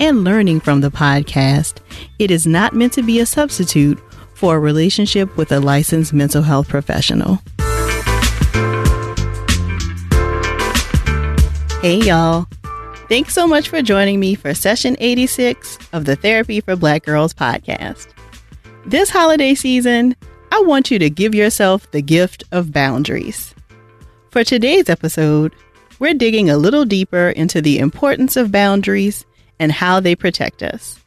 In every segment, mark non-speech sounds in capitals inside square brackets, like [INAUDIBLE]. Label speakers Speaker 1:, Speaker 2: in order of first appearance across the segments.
Speaker 1: and learning from the podcast, it is not meant to be a substitute for a relationship with a licensed mental health professional. Hey, y'all. Thanks so much for joining me for session 86 of the Therapy for Black Girls podcast. This holiday season, I want you to give yourself the gift of boundaries. For today's episode, we're digging a little deeper into the importance of boundaries and how they protect us.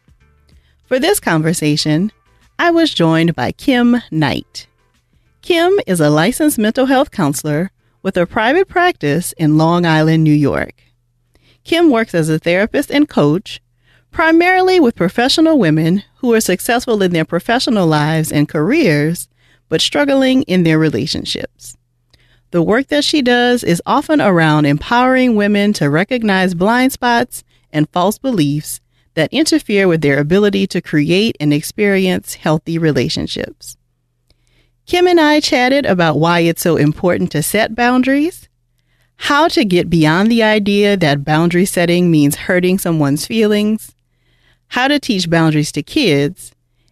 Speaker 1: For this conversation, I was joined by Kim Knight. Kim is a licensed mental health counselor with a private practice in Long Island, New York. Kim works as a therapist and coach, primarily with professional women who are successful in their professional lives and careers, but struggling in their relationships. The work that she does is often around empowering women to recognize blind spots and false beliefs that interfere with their ability to create and experience healthy relationships. Kim and I chatted about why it's so important to set boundaries, how to get beyond the idea that boundary setting means hurting someone's feelings, how to teach boundaries to kids,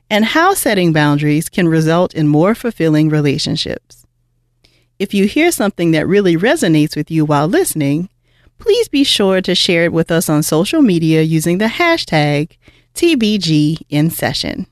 Speaker 1: and how setting boundaries can result in more fulfilling relationships. If you hear something that really resonates with you while listening, please be sure to share it with us on social media using the hashtag TBGInSession.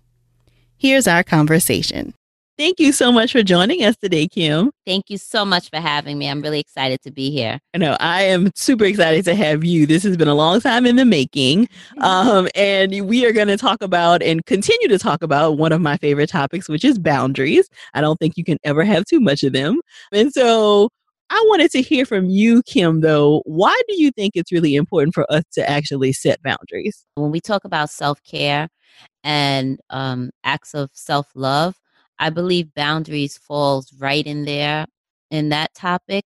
Speaker 1: Here's our conversation. Thank you so much for joining us today, Kim.
Speaker 2: Thank you so much for having me. I'm really excited to be here.
Speaker 1: I know I am super excited to have you. This has been a long time in the making. Mm-hmm. Um, and we are going to talk about and continue to talk about one of my favorite topics, which is boundaries. I don't think you can ever have too much of them. And so I wanted to hear from you, Kim, though. Why do you think it's really important for us to actually set boundaries?
Speaker 2: When we talk about self care and um, acts of self love, I believe boundaries falls right in there in that topic.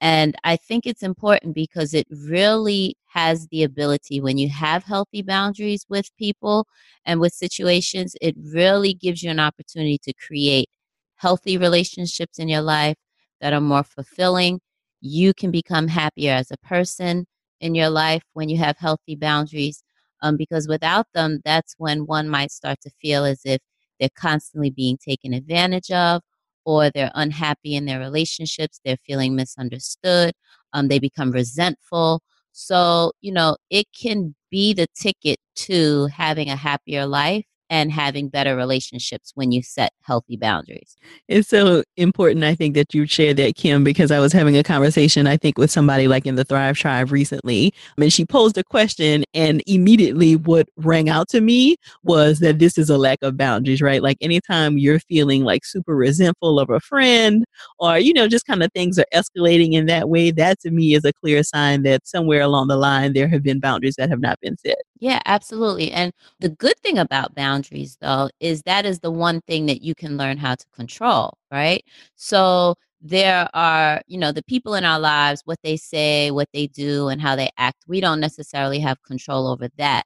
Speaker 2: And I think it's important because it really has the ability when you have healthy boundaries with people and with situations, it really gives you an opportunity to create healthy relationships in your life that are more fulfilling. You can become happier as a person in your life when you have healthy boundaries. Um, because without them, that's when one might start to feel as if they're constantly being taken advantage of or they're unhappy in their relationships, they're feeling misunderstood, um, they become resentful. So, you know, it can be the ticket to having a happier life and having better relationships when you set healthy boundaries.
Speaker 1: It's so important, I think, that you shared that, Kim, because I was having a conversation, I think, with somebody like in the Thrive Tribe recently, and she posed a question, and immediately what rang out to me was that this is a lack of boundaries, right? Like anytime you're feeling like super resentful of a friend, or, you know, just kind of things are escalating in that way, that to me is a clear sign that somewhere along the line there have been boundaries that have not been set.
Speaker 2: Yeah, absolutely. And the good thing about boundaries, though, is that is the one thing that you can learn how to control, right? So there are, you know, the people in our lives, what they say, what they do, and how they act. We don't necessarily have control over that.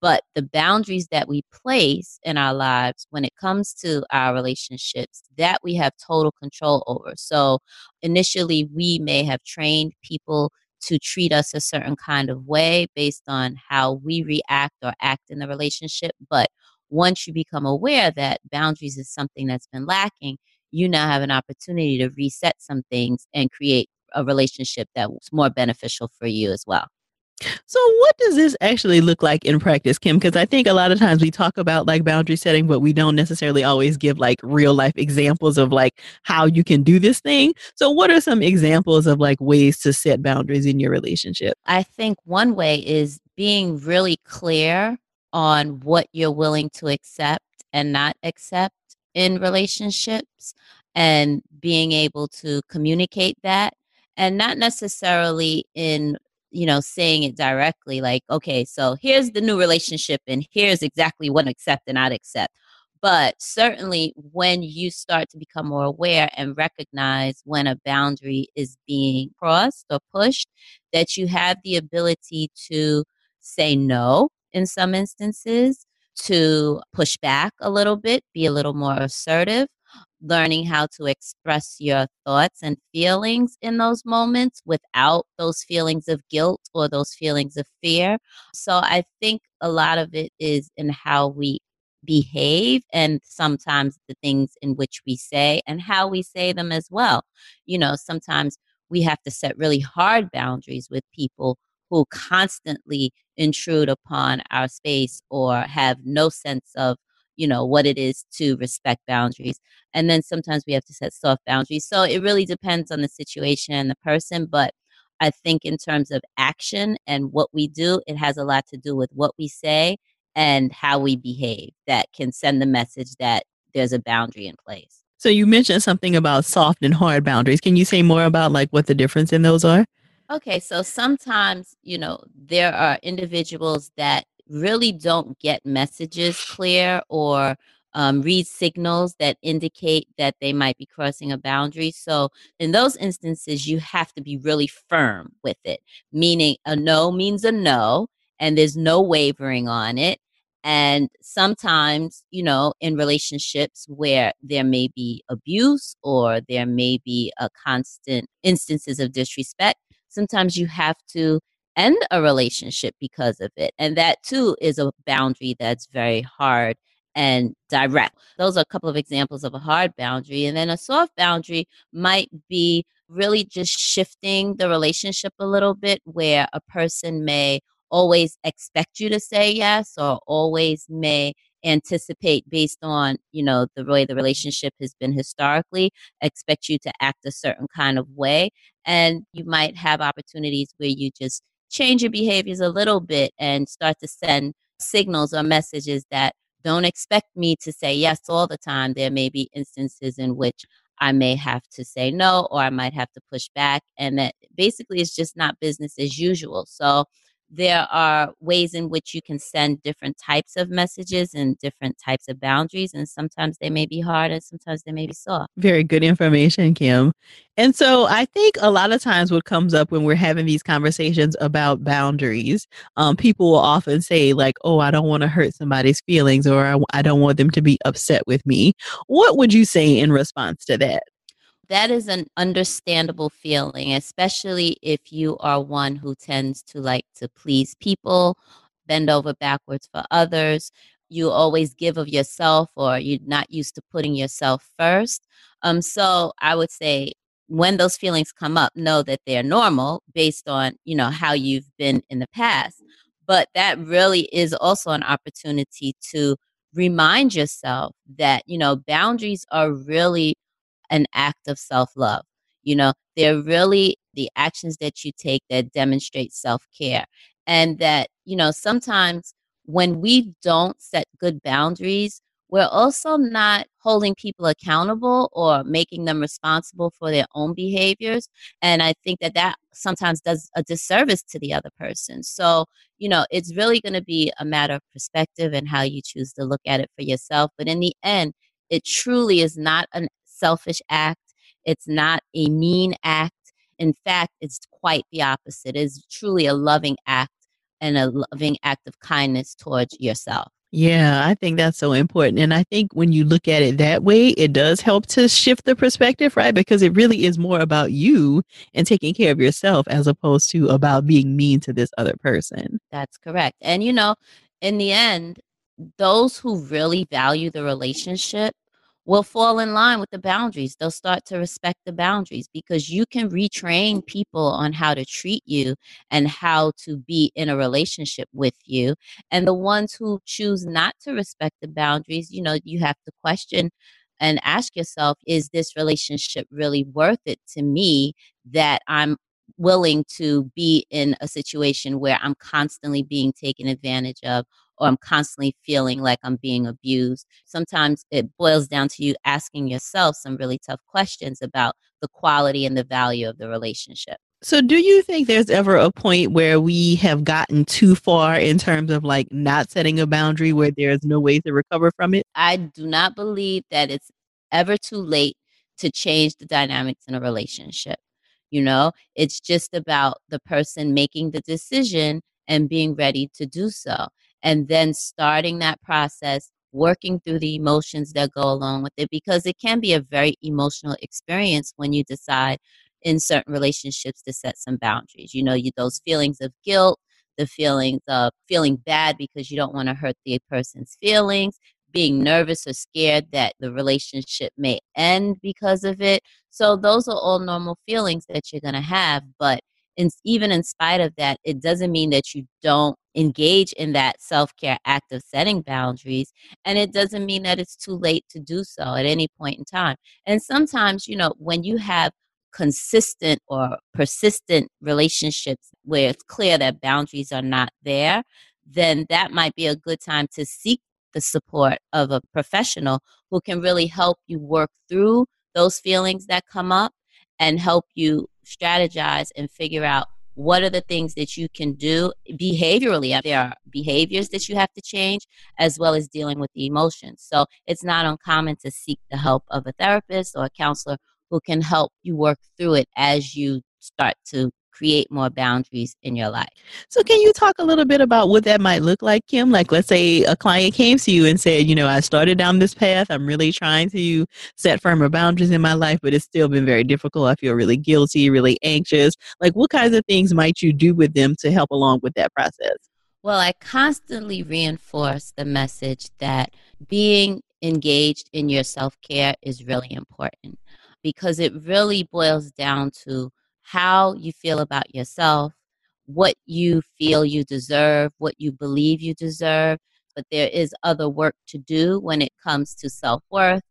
Speaker 2: But the boundaries that we place in our lives when it comes to our relationships, that we have total control over. So initially, we may have trained people to treat us a certain kind of way based on how we react or act in the relationship. But once you become aware that boundaries is something that's been lacking, you now have an opportunity to reset some things and create a relationship that's more beneficial for you as well.
Speaker 1: So, what does this actually look like in practice, Kim? Because I think a lot of times we talk about like boundary setting, but we don't necessarily always give like real life examples of like how you can do this thing. So, what are some examples of like ways to set boundaries in your relationship?
Speaker 2: I think one way is being really clear on what you're willing to accept and not accept in relationships and being able to communicate that and not necessarily in you know, saying it directly like, okay, so here's the new relationship and here's exactly what accept and not accept. But certainly, when you start to become more aware and recognize when a boundary is being crossed or pushed, that you have the ability to say no in some instances, to push back a little bit, be a little more assertive, learning how to express your thoughts and feelings in those moments without those feelings of guilt or those feelings of fear. So I think a lot of it is in how we behave and sometimes the things in which we say and how we say them as well. You know, sometimes we have to set really hard boundaries with people who constantly intrude upon our space or have no sense of you know what it is to respect boundaries. And then sometimes we have to set soft boundaries. So it really depends on the situation and the person but i think in terms of action and what we do it has a lot to do with what we say and how we behave that can send the message that there's a boundary in place.
Speaker 3: So you mentioned something about soft and hard boundaries. Can you say more about like what the difference in those are
Speaker 2: Okay, so sometimes, you know, there are individuals that really don't get messages clear or um, read signals that indicate that they might be crossing a boundary. So, in those instances, you have to be really firm with it, meaning a no means a no, and there's no wavering on it. And sometimes, you know, in relationships where there may be abuse or there may be a constant instances of disrespect, sometimes you have to end a relationship because of it. And that too is a boundary that's very hard and direct. Those are a couple of examples of a hard boundary. And then a soft boundary might be really just shifting the relationship a little bit, where a person may always expect you to say yes or always may anticipate based on you know the way the relationship has been historically expect you to act a certain kind of way and you might have opportunities where you just change your behaviors a little bit and start to send signals or messages that don't expect me to say yes all the time. There may be instances in which I may have to say no or I might have to push back and that basically it's just not business as usual. So there are ways in which you can send different types of messages and different types of boundaries and sometimes they may be hard and sometimes they may be soft.
Speaker 3: Very good information kim. And so i think a lot of times what comes up when we're having these conversations about boundaries um, people will often say like oh i don't want to hurt somebody's feelings or I, I don't want them to be upset with me. What would you say in response to that
Speaker 2: that is an understandable feeling, especially if you are one who tends to like to please people, bend over backwards for others. You always give of yourself, or you're not used to putting yourself first. Um, so I would say when those feelings come up, know that they're normal based on you know how you've been in the past. But that really is also an opportunity to remind yourself that you know boundaries are really an act of self love. You know, they're really the actions that you take that demonstrate self care. And that, you know, sometimes when we don't set good boundaries, we're also not holding people accountable or making them responsible for their own behaviors. And I think that that sometimes does a disservice to the other person. So, you know, it's really going to be a matter of perspective and how you choose to look at it for yourself. But in the end, it truly is not an selfish act. It's not a mean act. In fact, it's quite the opposite. It's truly a loving act and a loving act of kindness towards yourself.
Speaker 3: Yeah, I think that's so important. And I think when you look at it that way, it does help to shift the perspective, right? Because it really is more about you and taking care of yourself as opposed to about being mean to this other person.
Speaker 2: That's correct. And, you know, in the end, those who really value the relationship will fall in line with the boundaries. They'll start to respect the boundaries because you can retrain people on how to treat you and how to be in a relationship with you. And the ones who choose not to respect the boundaries, you know, you have to question and ask yourself is this relationship really worth it to me that I'm willing to be in a situation where I'm constantly being taken advantage of or I'm constantly feeling like I'm being abused. Sometimes it boils down to you asking yourself some really tough questions about the quality and the value of the relationship.
Speaker 3: So, do you think there's ever a point where we have gotten too far in terms of like not setting a boundary where there's no way to recover from it?
Speaker 2: I do not believe that it's ever too late to change the dynamics in a relationship. You know, it's just about the person making the decision and being ready to do so. And then starting that process, working through the emotions that go along with it, because it can be a very emotional experience when you decide in certain relationships to set some boundaries. You know, you those feelings of guilt, the feelings of feeling bad because you don't want to hurt the person's feelings, being nervous or scared that the relationship may end because of it. So those are all normal feelings that you're going to have, but in, even in spite of that, it doesn't mean that you don't engage in that self care act of setting boundaries. And it doesn't mean that it's too late to do so at any point in time. And sometimes, you know, when you have consistent or persistent relationships where it's clear that boundaries are not there, then that might be a good time to seek the support of a professional who can really help you work through those feelings that come up and help you strategize and figure out what are the things that you can do behaviorally. There are behaviors that you have to change as well as dealing with the emotions. So it's not uncommon to seek the help of a therapist or a counselor who can help you work through it as you start to create more boundaries in your life.
Speaker 3: So, can you talk a little bit about what that might look like, Kim? Like, let's say a client came to you and said, you know, I started down this path. I'm really trying to set firmer boundaries in my life, but it's still been very difficult. I feel really guilty, really anxious. Like, what kinds of things might you do with them to help along with that process?
Speaker 2: Well, I constantly reinforce the message that being engaged in your self care is really important because it really boils down to how you feel about yourself, what you feel you deserve, what you believe you deserve. But there is other work to do when it comes to self worth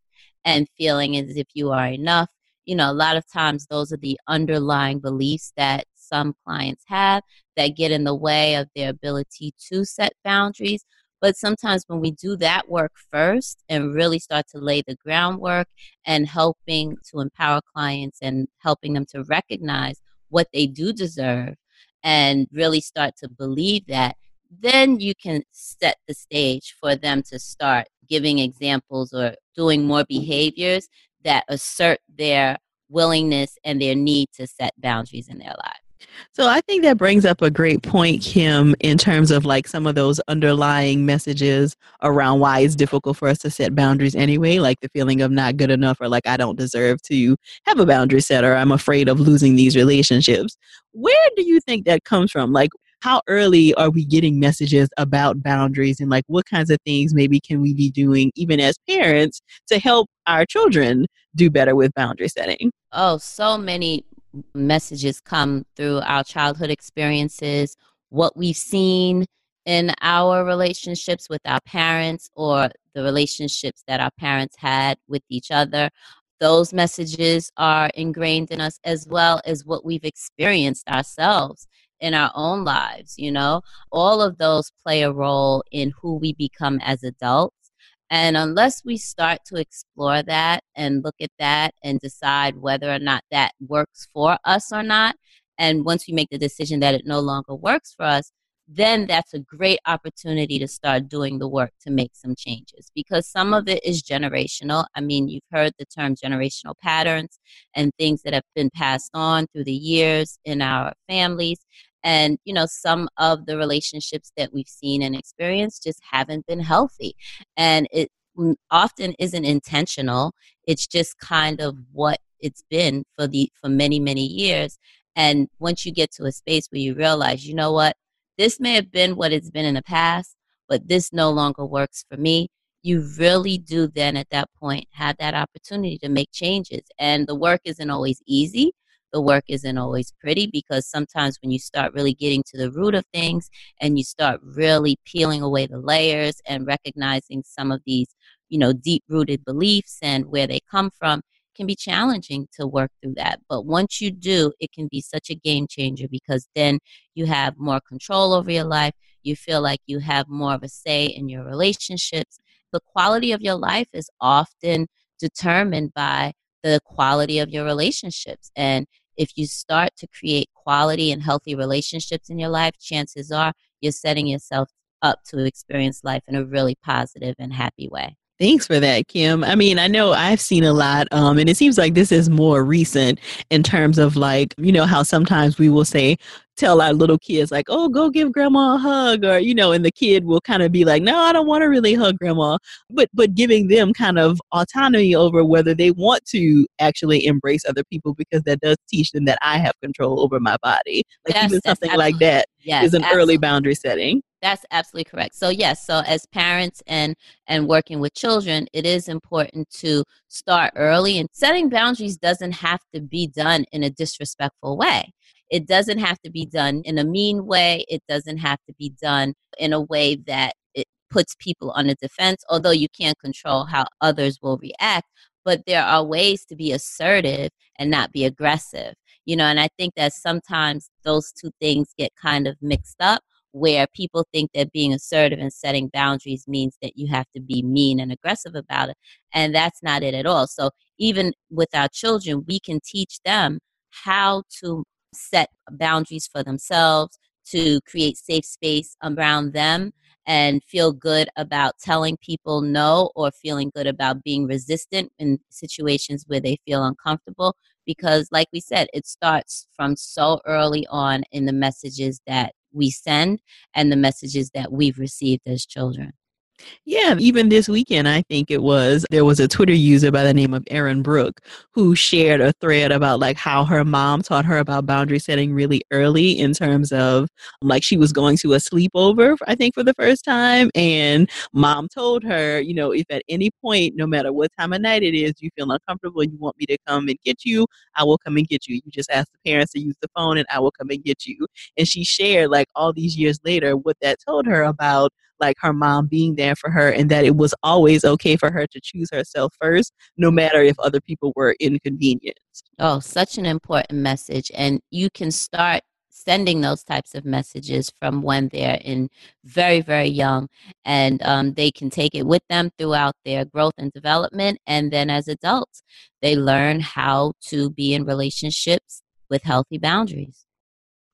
Speaker 2: and feeling as if you are enough. You know, a lot of times those are the underlying beliefs that some clients have that get in the way of their ability to set boundaries. But sometimes when we do that work first and really start to lay the groundwork and helping to empower clients and helping them to recognize what they do deserve and really start to believe that, then you can set the stage for them to start giving examples or doing more behaviors that assert their willingness and their need to set boundaries in their lives.
Speaker 3: So I think that brings up a great point, Kim, in terms of like some of those underlying messages around why it's difficult for us to set boundaries anyway, like the feeling of not good enough or like I don't deserve to have a boundary set or I'm afraid of losing these relationships. Where do you think that comes from? Like how early are we getting messages about boundaries and like what kinds of things maybe can we be doing even as parents to help our children do better with boundary setting?
Speaker 2: Oh, so many messages come through our childhood experiences, what we've seen in our relationships with our parents or the relationships that our parents had with each other. Those messages are ingrained in us as well as what we've experienced ourselves in our own lives, you know. All of those play a role in who we become as adults. And unless we start to explore that and look at that and decide whether or not that works for us or not, and once we make the decision that it no longer works for us, then that's a great opportunity to start doing the work to make some changes because some of it is generational. I mean, you've heard the term generational patterns and things that have been passed on through the years in our families. And, you know, some of the relationships that we've seen and experienced just haven't been healthy. And it often isn't intentional. It's just kind of what it's been for the for many, many years. And once you get to a space where you realize, you know what, this may have been what it's been in the past, but this no longer works for me. You really do then at that point have that opportunity to make changes. And the work isn't always easy the work isn't always pretty because sometimes when you start really getting to the root of things and you start really peeling away the layers and recognizing some of these, you know, deep rooted beliefs and where they come from, can be challenging to work through that. But once you do, it can be such a game changer because then you have more control over your life. You feel like you have more of a say in your relationships. The quality of your life is often determined by the quality of your relationships. And if you start to create quality and healthy relationships in your life, chances are you're setting yourself up to experience life in a really positive and happy way.
Speaker 3: Thanks for that, Kim. I mean, I know I've seen a lot, um, and it seems like this is more recent in terms of like, you know, how sometimes we will say, tell our little kids like, "Oh, go give grandma a hug," or you know, and the kid will kind of be like, "No, I don't want to really hug grandma," but but giving them kind of autonomy over whether they want to actually embrace other people because that does teach them that I have control over my body. Like yes, even something like that yes, is an absolutely. early boundary setting.
Speaker 2: That's absolutely correct. So yes, so as parents and and working with children, it is important to start early and setting boundaries doesn't have to be done in a disrespectful way. It doesn't have to be done in a mean way. It doesn't have to be done in a way that it puts people on the defense, although you can't control how others will react. But there are ways to be assertive and not be aggressive. You know, and I think that sometimes those two things get kind of mixed up where people think that being assertive and setting boundaries means that you have to be mean and aggressive about it. And that's not it at all. So, even with our children, we can teach them how to set boundaries for themselves, to create safe space around them and feel good about telling people no or feeling good about being resistant in situations where they feel uncomfortable because like we said it starts from so early on in the messages that we send and the messages that we've received as children.
Speaker 3: Yeah, even this weekend, I think it was, there was a Twitter user by the name of Erin Brooke who shared a thread about like how her mom taught her about boundary setting really early in terms of like she was going to a sleepover, I think, for the first time. And mom told her, you know, if at any point, no matter what time of night it is, you feel uncomfortable and you want me to come and get you, I will come and get you. You just ask the parents to use the phone and I will come and get you. And she shared like all these years later what that told her about like her mom being there for her and that it was always okay for her to choose herself first, no matter if other people were inconvenienced.
Speaker 2: Oh, such an important message. And you can start sending those types of messages from when they're in very very young and um, they can take it with them throughout their growth and development and then as adults they learn how to be in relationships with healthy boundaries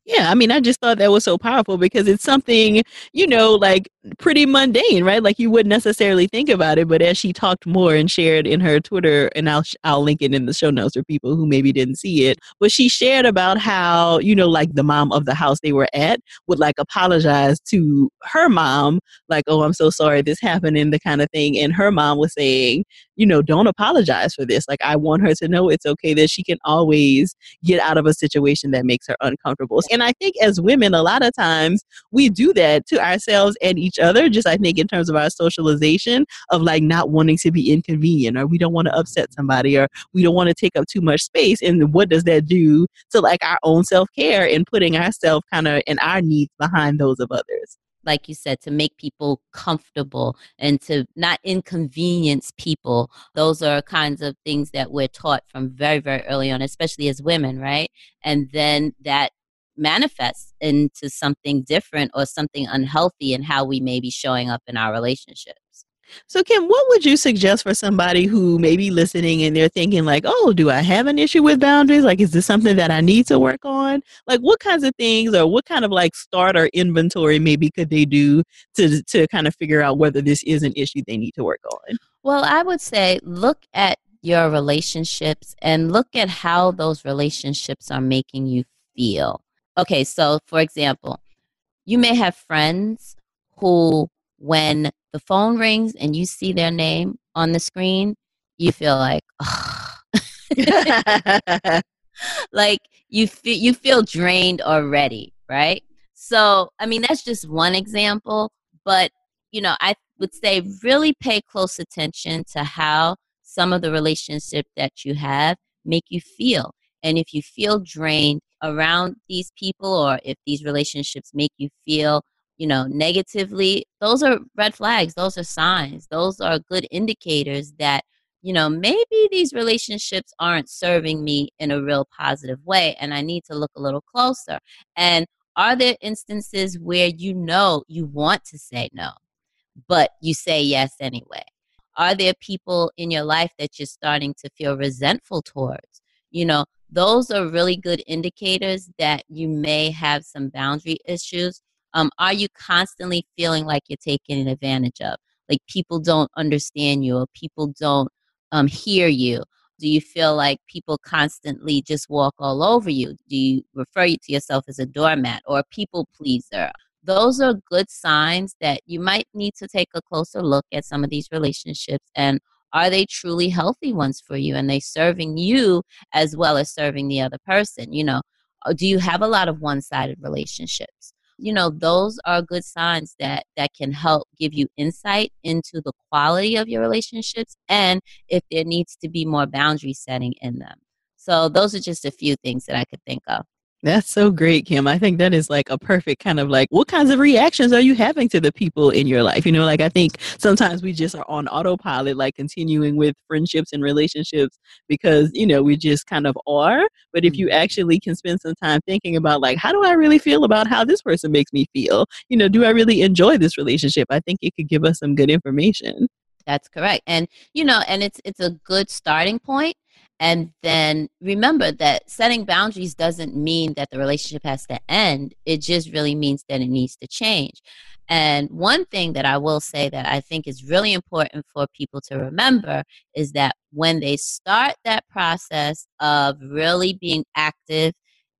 Speaker 3: yeah, I mean, I just thought that was so powerful because it's something, you know, like pretty mundane, right? Like you wouldn't necessarily think about it, but as she talked more and shared in her Twitter, and I'll I'll link it in the show notes for people who maybe didn't see it, but she shared about how, you know, like the mom of the house they were at would like apologize to her mom, like, "Oh, I'm so sorry this happened," and the kind of thing, and her mom was saying, you know, don't apologize for this. Like, I want her to know it's okay that she can always get out of a situation that makes her uncomfortable. And I think as women, a lot of times we do that to ourselves and each other, just I think in terms of our socialization of like not wanting to be inconvenient or we don't want to upset somebody or we don't want to take up too much space. And what does that do to like our own self care and putting ourselves kind of and our needs behind those of others?
Speaker 2: Like you said, to make people comfortable and to not inconvenience people. Those are kinds of things that we're taught from very, very early on, especially as women, right? And then that manifests into something different or something unhealthy in how we may be showing up in our relationships.
Speaker 3: So, Kim, what would you suggest for somebody who may be listening and they're thinking, like, oh, do I have an issue with boundaries? Like, is this something that I need to work on? Like, what kinds of things or what kind of like starter inventory maybe could they do to, to kind of figure out whether this is an issue they need to work on?
Speaker 2: Well, I would say look at your relationships and look at how those relationships are making you feel. Okay, so for example, you may have friends who, when the phone rings and you see their name on the screen, you feel like, [LAUGHS] [LAUGHS] like you feel you feel drained already, right? So, I mean, that's just one example, but you know, I would say really pay close attention to how some of the relationship that you have make you feel. And if you feel drained around these people or if these relationships make you feel you know, negatively, those are red flags. Those are signs. Those are good indicators that, you know, maybe these relationships aren't serving me in a real positive way and I need to look a little closer. And are there instances where you know you want to say no, but you say yes anyway? Are there people in your life that you're starting to feel resentful towards? You know, those are really good indicators that you may have some boundary issues. Um, are you constantly feeling like you're taken advantage of? Like people don't understand you or people don't um, hear you? Do you feel like people constantly just walk all over you? Do you refer to yourself as a doormat or a people pleaser? Those are good signs that you might need to take a closer look at some of these relationships and are they truly healthy ones for you and they serving you as well as serving the other person you know uh, do you have a lot of one-sided relationships you know those are good signs that that can help give you insight into the quality of your relationships and if there needs to be more boundary setting in them. So those are just a few things that i could think of
Speaker 3: that's so great, Kim. I think that is like a perfect kind of like, what kinds of reactions are you having to the people in your life? You know, like I think sometimes we just are on autopilot, like continuing with friendships and relationships because, you know, we just kind of are. But if you mm-hmm. actually can spend some time thinking about, like, how do I really feel about how this person makes me feel? You know, do I really enjoy this relationship? I think it could give us some good information.
Speaker 2: That's correct. And, you know, and it's it's a good starting point and then remember that setting boundaries doesn't mean that the relationship has to end. It just really means that it needs to change. And one thing that I will say that I think is really important for people to remember is that when they start that process of really being active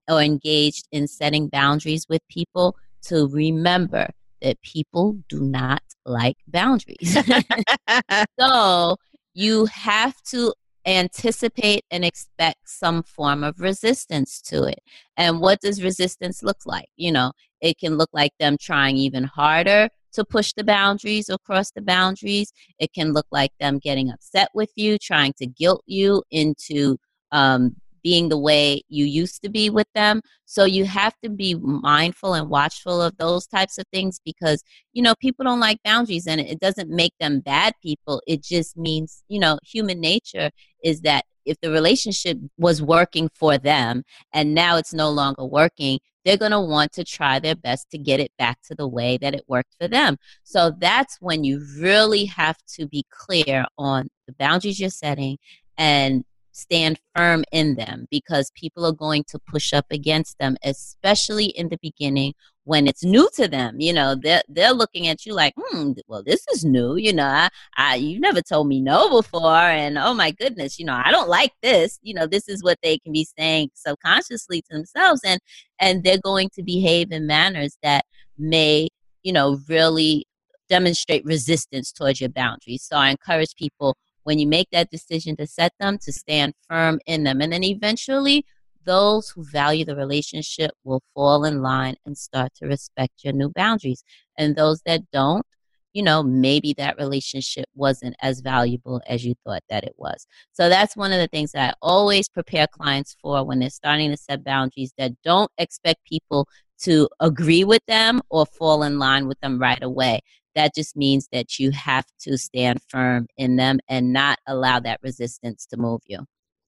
Speaker 2: or engaged in setting boundaries with people, to remember that people do not like boundaries. [LAUGHS] [LAUGHS] so you have to anticipate and expect some form of resistance to it. And what does resistance look like? You know, it can look like them trying even harder to push the boundaries or cross the boundaries. It can look like them getting upset with you, trying to guilt you into um, being the way you used to be with them. So you have to be mindful and watchful of those types of things because, you know, people don't like boundaries and it doesn't make them bad people. It just means, you know, human nature is that if the relationship was working for them and now it's no longer working, they're going to want to try their best to get it back to the way that it worked for them. So that's when you really have to be clear on the boundaries you're setting and stand firm in them because people are going to push up against them, especially in the beginning when it's new to them. You know, they're, they're looking at you like, hmm, well, this is new. You know, I, I, you never told me no before. And oh my goodness, you know, I don't like this. You know, this is what they can be saying subconsciously to themselves. And, and they're going to behave in manners that may, you know, really demonstrate resistance towards your boundaries. So I encourage people when you make that decision to set them, to stand firm in them. And then eventually, those who value the relationship will fall in line and start to respect your new boundaries. And those that don't, you know, maybe that relationship wasn't as valuable as you thought that it was. So that's one of the things that I always prepare clients for when they're starting to set boundaries that don't expect people to agree with them or fall in line with them right away that just means that you have to stand firm in them and not allow that resistance to move you.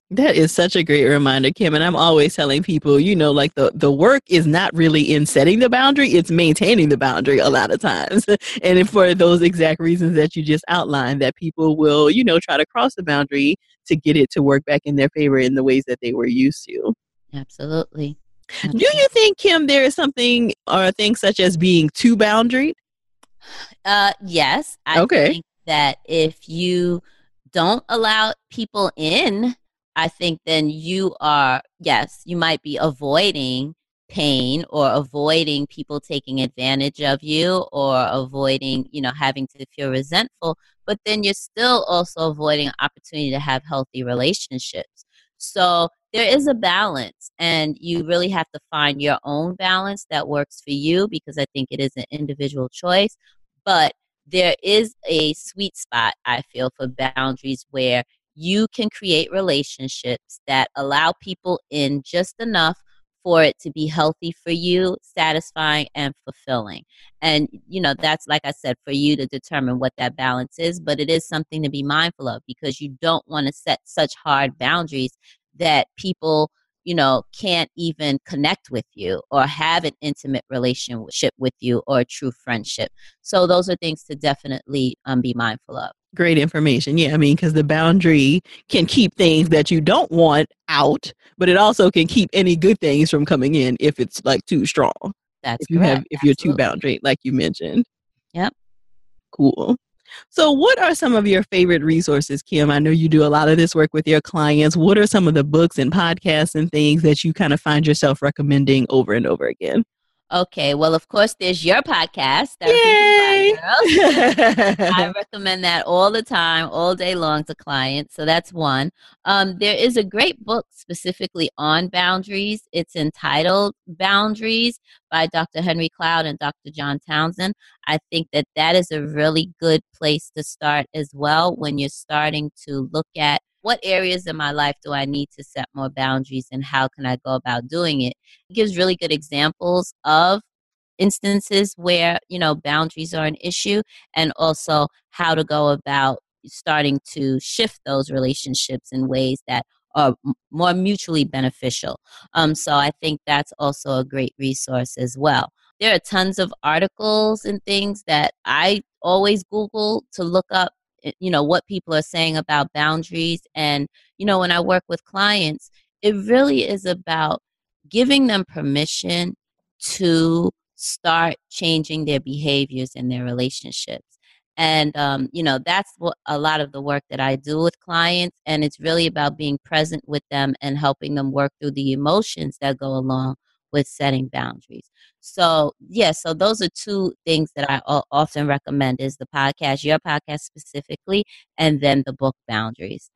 Speaker 3: That is such a great reminder, Kim. And I'm always telling people, you know, like the, the work is not really in setting the boundary, it's maintaining the boundary a lot of times. [LAUGHS] and for those exact reasons that you just outlined, that people will, you know, try to cross the boundary to get it to work back in their favor in the ways that they were used to.
Speaker 2: Absolutely.
Speaker 3: Do you think, Kim, there is something or things such as being too boundaried?
Speaker 2: Uh, yes. I
Speaker 3: okay.
Speaker 2: think that if you don't allow people in, I think then you are, yes, you might be avoiding pain or avoiding people taking advantage of you or avoiding, you know, having to feel resentful, but then you're still also avoiding opportunity to have healthy relationships. So there is a balance, and you really have to find your own balance that works for you because I think it is an individual choice. But there is a sweet spot, I feel, for boundaries where you can create relationships that allow people in just enough for it to be healthy for you, satisfying, and fulfilling. And, you know, that's, like I said, for you to determine what that balance is, but it is something to be mindful of because you don't want to set such hard boundaries that people you know, can't even connect with you or have an intimate relationship with you or a true friendship. So those are things to definitely um, be mindful of.
Speaker 3: Great information. Yeah, I mean, because the boundary can keep things that you don't want out, but it also can keep any good things from coming in if it's like too strong.
Speaker 2: That's
Speaker 3: if you
Speaker 2: correct.
Speaker 3: have if you're too boundary, like you mentioned.
Speaker 2: Yep.
Speaker 3: Cool. So, what are some of your favorite resources, Kim? I know you do a lot of this work with your clients. What are some of the books and podcasts and things that you kind of find yourself recommending over and over again?
Speaker 2: Okay, well, of course, there's your podcast,
Speaker 3: Yay! [LAUGHS]
Speaker 2: I recommend that all the time, all day long to clients. So that's one. Um, there is a great book specifically on boundaries. It's entitled Boundaries by Dr. Henry Cloud and Dr. John Townsend. I think that that is a really good place to start as well when you're starting to look at what areas in my life do I need to set more boundaries and how can I go about doing it? It gives really good examples of instances where, you know, boundaries are an issue and also how to go about starting to shift those relationships in ways that are more mutually beneficial. Um, so I think that's also a great resource as well. There are tons of articles and things that I always Google to look up you know what people are saying about boundaries and you know when i work with clients it really is about giving them permission to start changing their behaviors in their relationships. And um, you know that's what a lot of the work that i do with clients and it's really about being present with them and helping them work through the emotions that go along with setting boundaries. So, yeah, so those are two things that I often recommend is the podcast, your podcast specifically, and then the book Boundaries.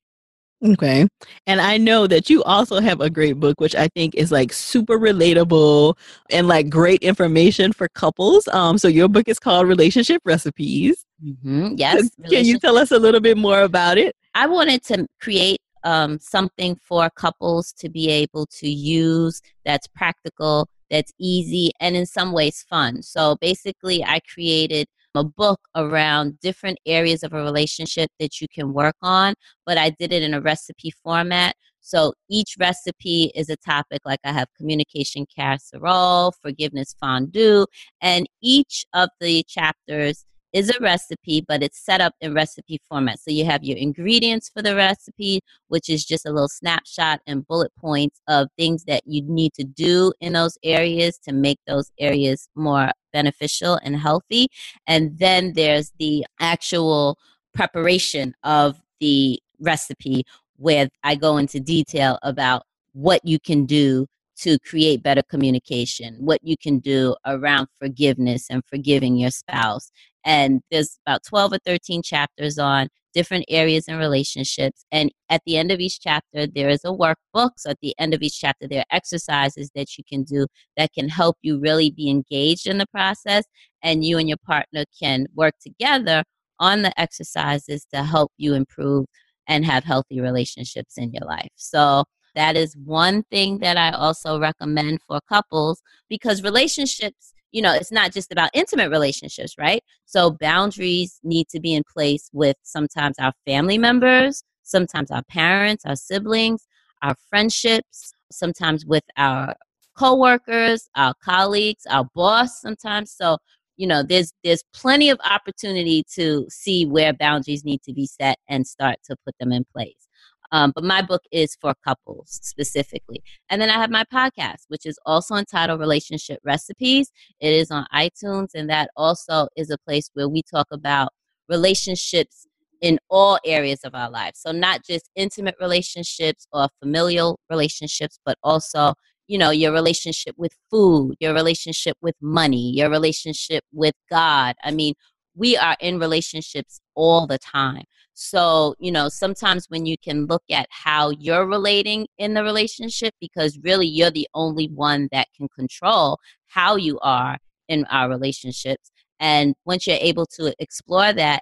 Speaker 3: Okay. And I know that you also have a great book, which I think is like super relatable and like great information for couples. Um, so your book is called Relationship Recipes.
Speaker 2: Mm-hmm. Yes.
Speaker 3: Can you tell us a little bit more about it?
Speaker 2: I wanted to create um, something for couples to be able to use that's practical, that's easy, and in some ways fun. So basically, I created a book around different areas of a relationship that you can work on, but I did it in a recipe format. So each recipe is a topic like I have communication casserole, forgiveness fondue, and each of the chapters is a recipe, but it's set up in recipe format. So you have your ingredients for the recipe, which is just a little snapshot and bullet points of things that you need to do in those areas to make those areas more beneficial and healthy. And then there's the actual preparation of the recipe where I go into detail about what you can do to create better communication, what you can do around forgiveness and forgiving your spouse. And there's about 12 or 13 chapters on different areas and relationships. And at the end of each chapter, there is a workbook. So at the end of each chapter, there are exercises that you can do that can help you really be engaged in the process. And you and your partner can work together on the exercises to help you improve and have healthy relationships in your life. So that is one thing that I also recommend for couples because relationships, you know, it's not just about intimate relationships, right? So boundaries need to be in place with sometimes our family members, sometimes our parents, our siblings, our friendships, sometimes with our coworkers, our colleagues, our boss sometimes. So, you know, there's there's plenty of opportunity to see where boundaries need to be set and start to put them in place. Um, but my book is for couples specifically. And then I have my podcast, which is also entitled Relationship Recipes. It is on iTunes, and that also is a place where we talk about relationships in all areas of our lives. So, not just intimate relationships or familial relationships, but also you know your relationship with food your relationship with money your relationship with god i mean we are in relationships all the time so, you know, sometimes when you can look at how you're relating in the relationship, because really you're the only one that can control how you are in our relationships. And once you're able to explore that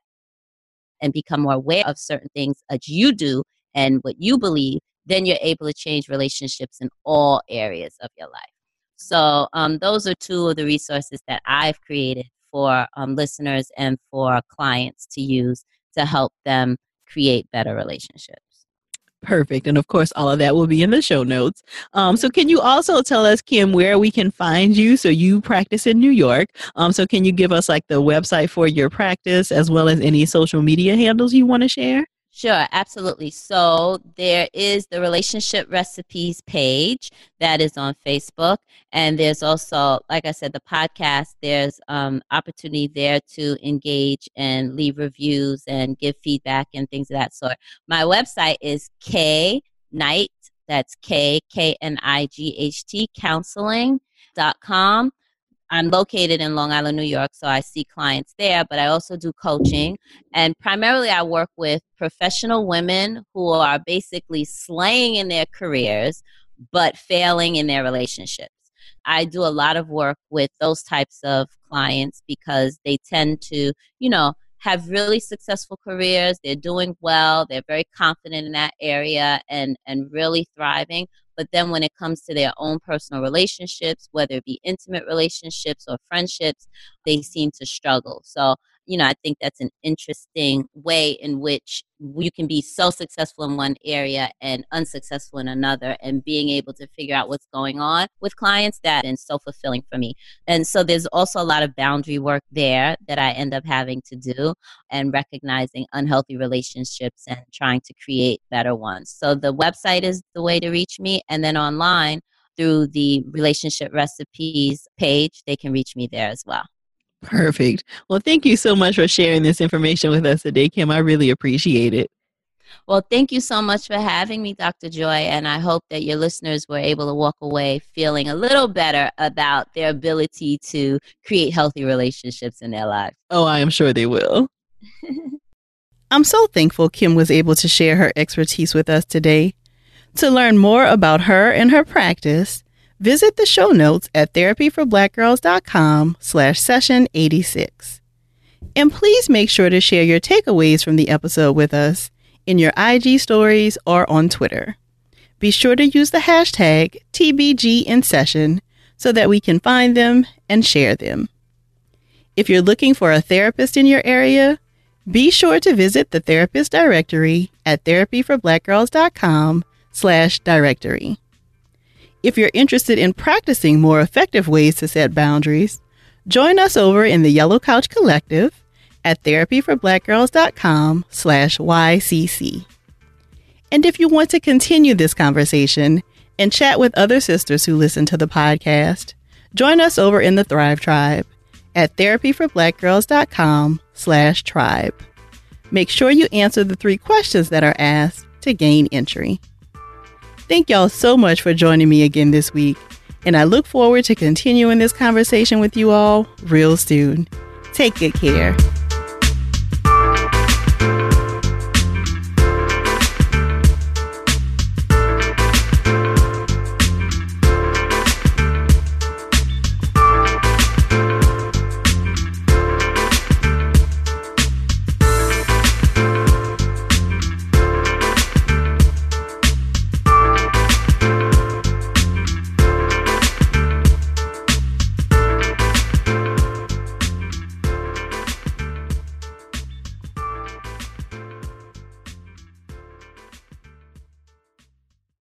Speaker 2: and become more aware of certain things that you do and what you believe, then you're able to change relationships in all areas of your life. So, um, those are two of the resources that I've created for um, listeners and for clients to use to help them create better relationships.
Speaker 1: Perfect. And of course, all of that will be in the show notes. Um, so, can you also tell us, Kim, where we can find you? So, you practice in New York. Um, so, can you give us like the website for your practice as well as any social media handles you want to share?
Speaker 2: Sure, absolutely. So there is the relationship recipes page that is on Facebook, and there's also, like I said, the podcast. There's um, opportunity there to engage and leave reviews and give feedback and things of that sort. My website is K Knight. That's K K N I G H T counseling dot com. I'm located in Long Island, New York, so I see clients there, but I also do coaching. And primarily, I work with professional women who are basically slaying in their careers, but failing in their relationships. I do a lot of work with those types of clients because they tend to, you know, have really successful careers. They're doing well. They're very confident in that area and, and really thriving. But then when it comes to their own personal relationships, whether it be intimate relationships or friendships, they seem to struggle. So you know, I think that's an interesting way in which you can be so successful in one area and unsuccessful in another, and being able to figure out what's going on with clients that is so fulfilling for me. And so there's also a lot of boundary work there that I end up having to do and recognizing unhealthy relationships and trying to create better ones. So the website is the way to reach me, and then online through the relationship recipes page, they can reach me there as well.
Speaker 1: Perfect. Well, thank you so much for sharing this information with us today, Kim. I really appreciate it.
Speaker 2: Well, thank you so much for having me, Dr. Joy. And I hope that your listeners were able to walk away feeling a little better about their ability to create healthy relationships in their lives.
Speaker 1: Oh, I am sure they will. [LAUGHS] I'm so thankful Kim was able to share her expertise with us today. To learn more about her and her practice, Visit the show notes at therapyforblackgirls.com slash session 86. And please make sure to share your takeaways from the episode with us in your IG stories or on Twitter. Be sure to use the hashtag TBGInSession so that we can find them and share them. If you're looking for a therapist in your area, be sure to visit the therapist directory at therapyforblackgirls.com slash directory. If you're interested in practicing more effective ways to set boundaries, join us over in the Yellow Couch Collective at therapyforblackgirls.com slash YCC. And if you want to continue this conversation and chat with other sisters who listen to the podcast, join us over in the Thrive Tribe at therapyforblackgirls.com slash tribe. Make sure you answer the three questions that are asked to gain entry. Thank y'all so much for joining me again this week, and I look forward to continuing this conversation with you all real soon. Take good care.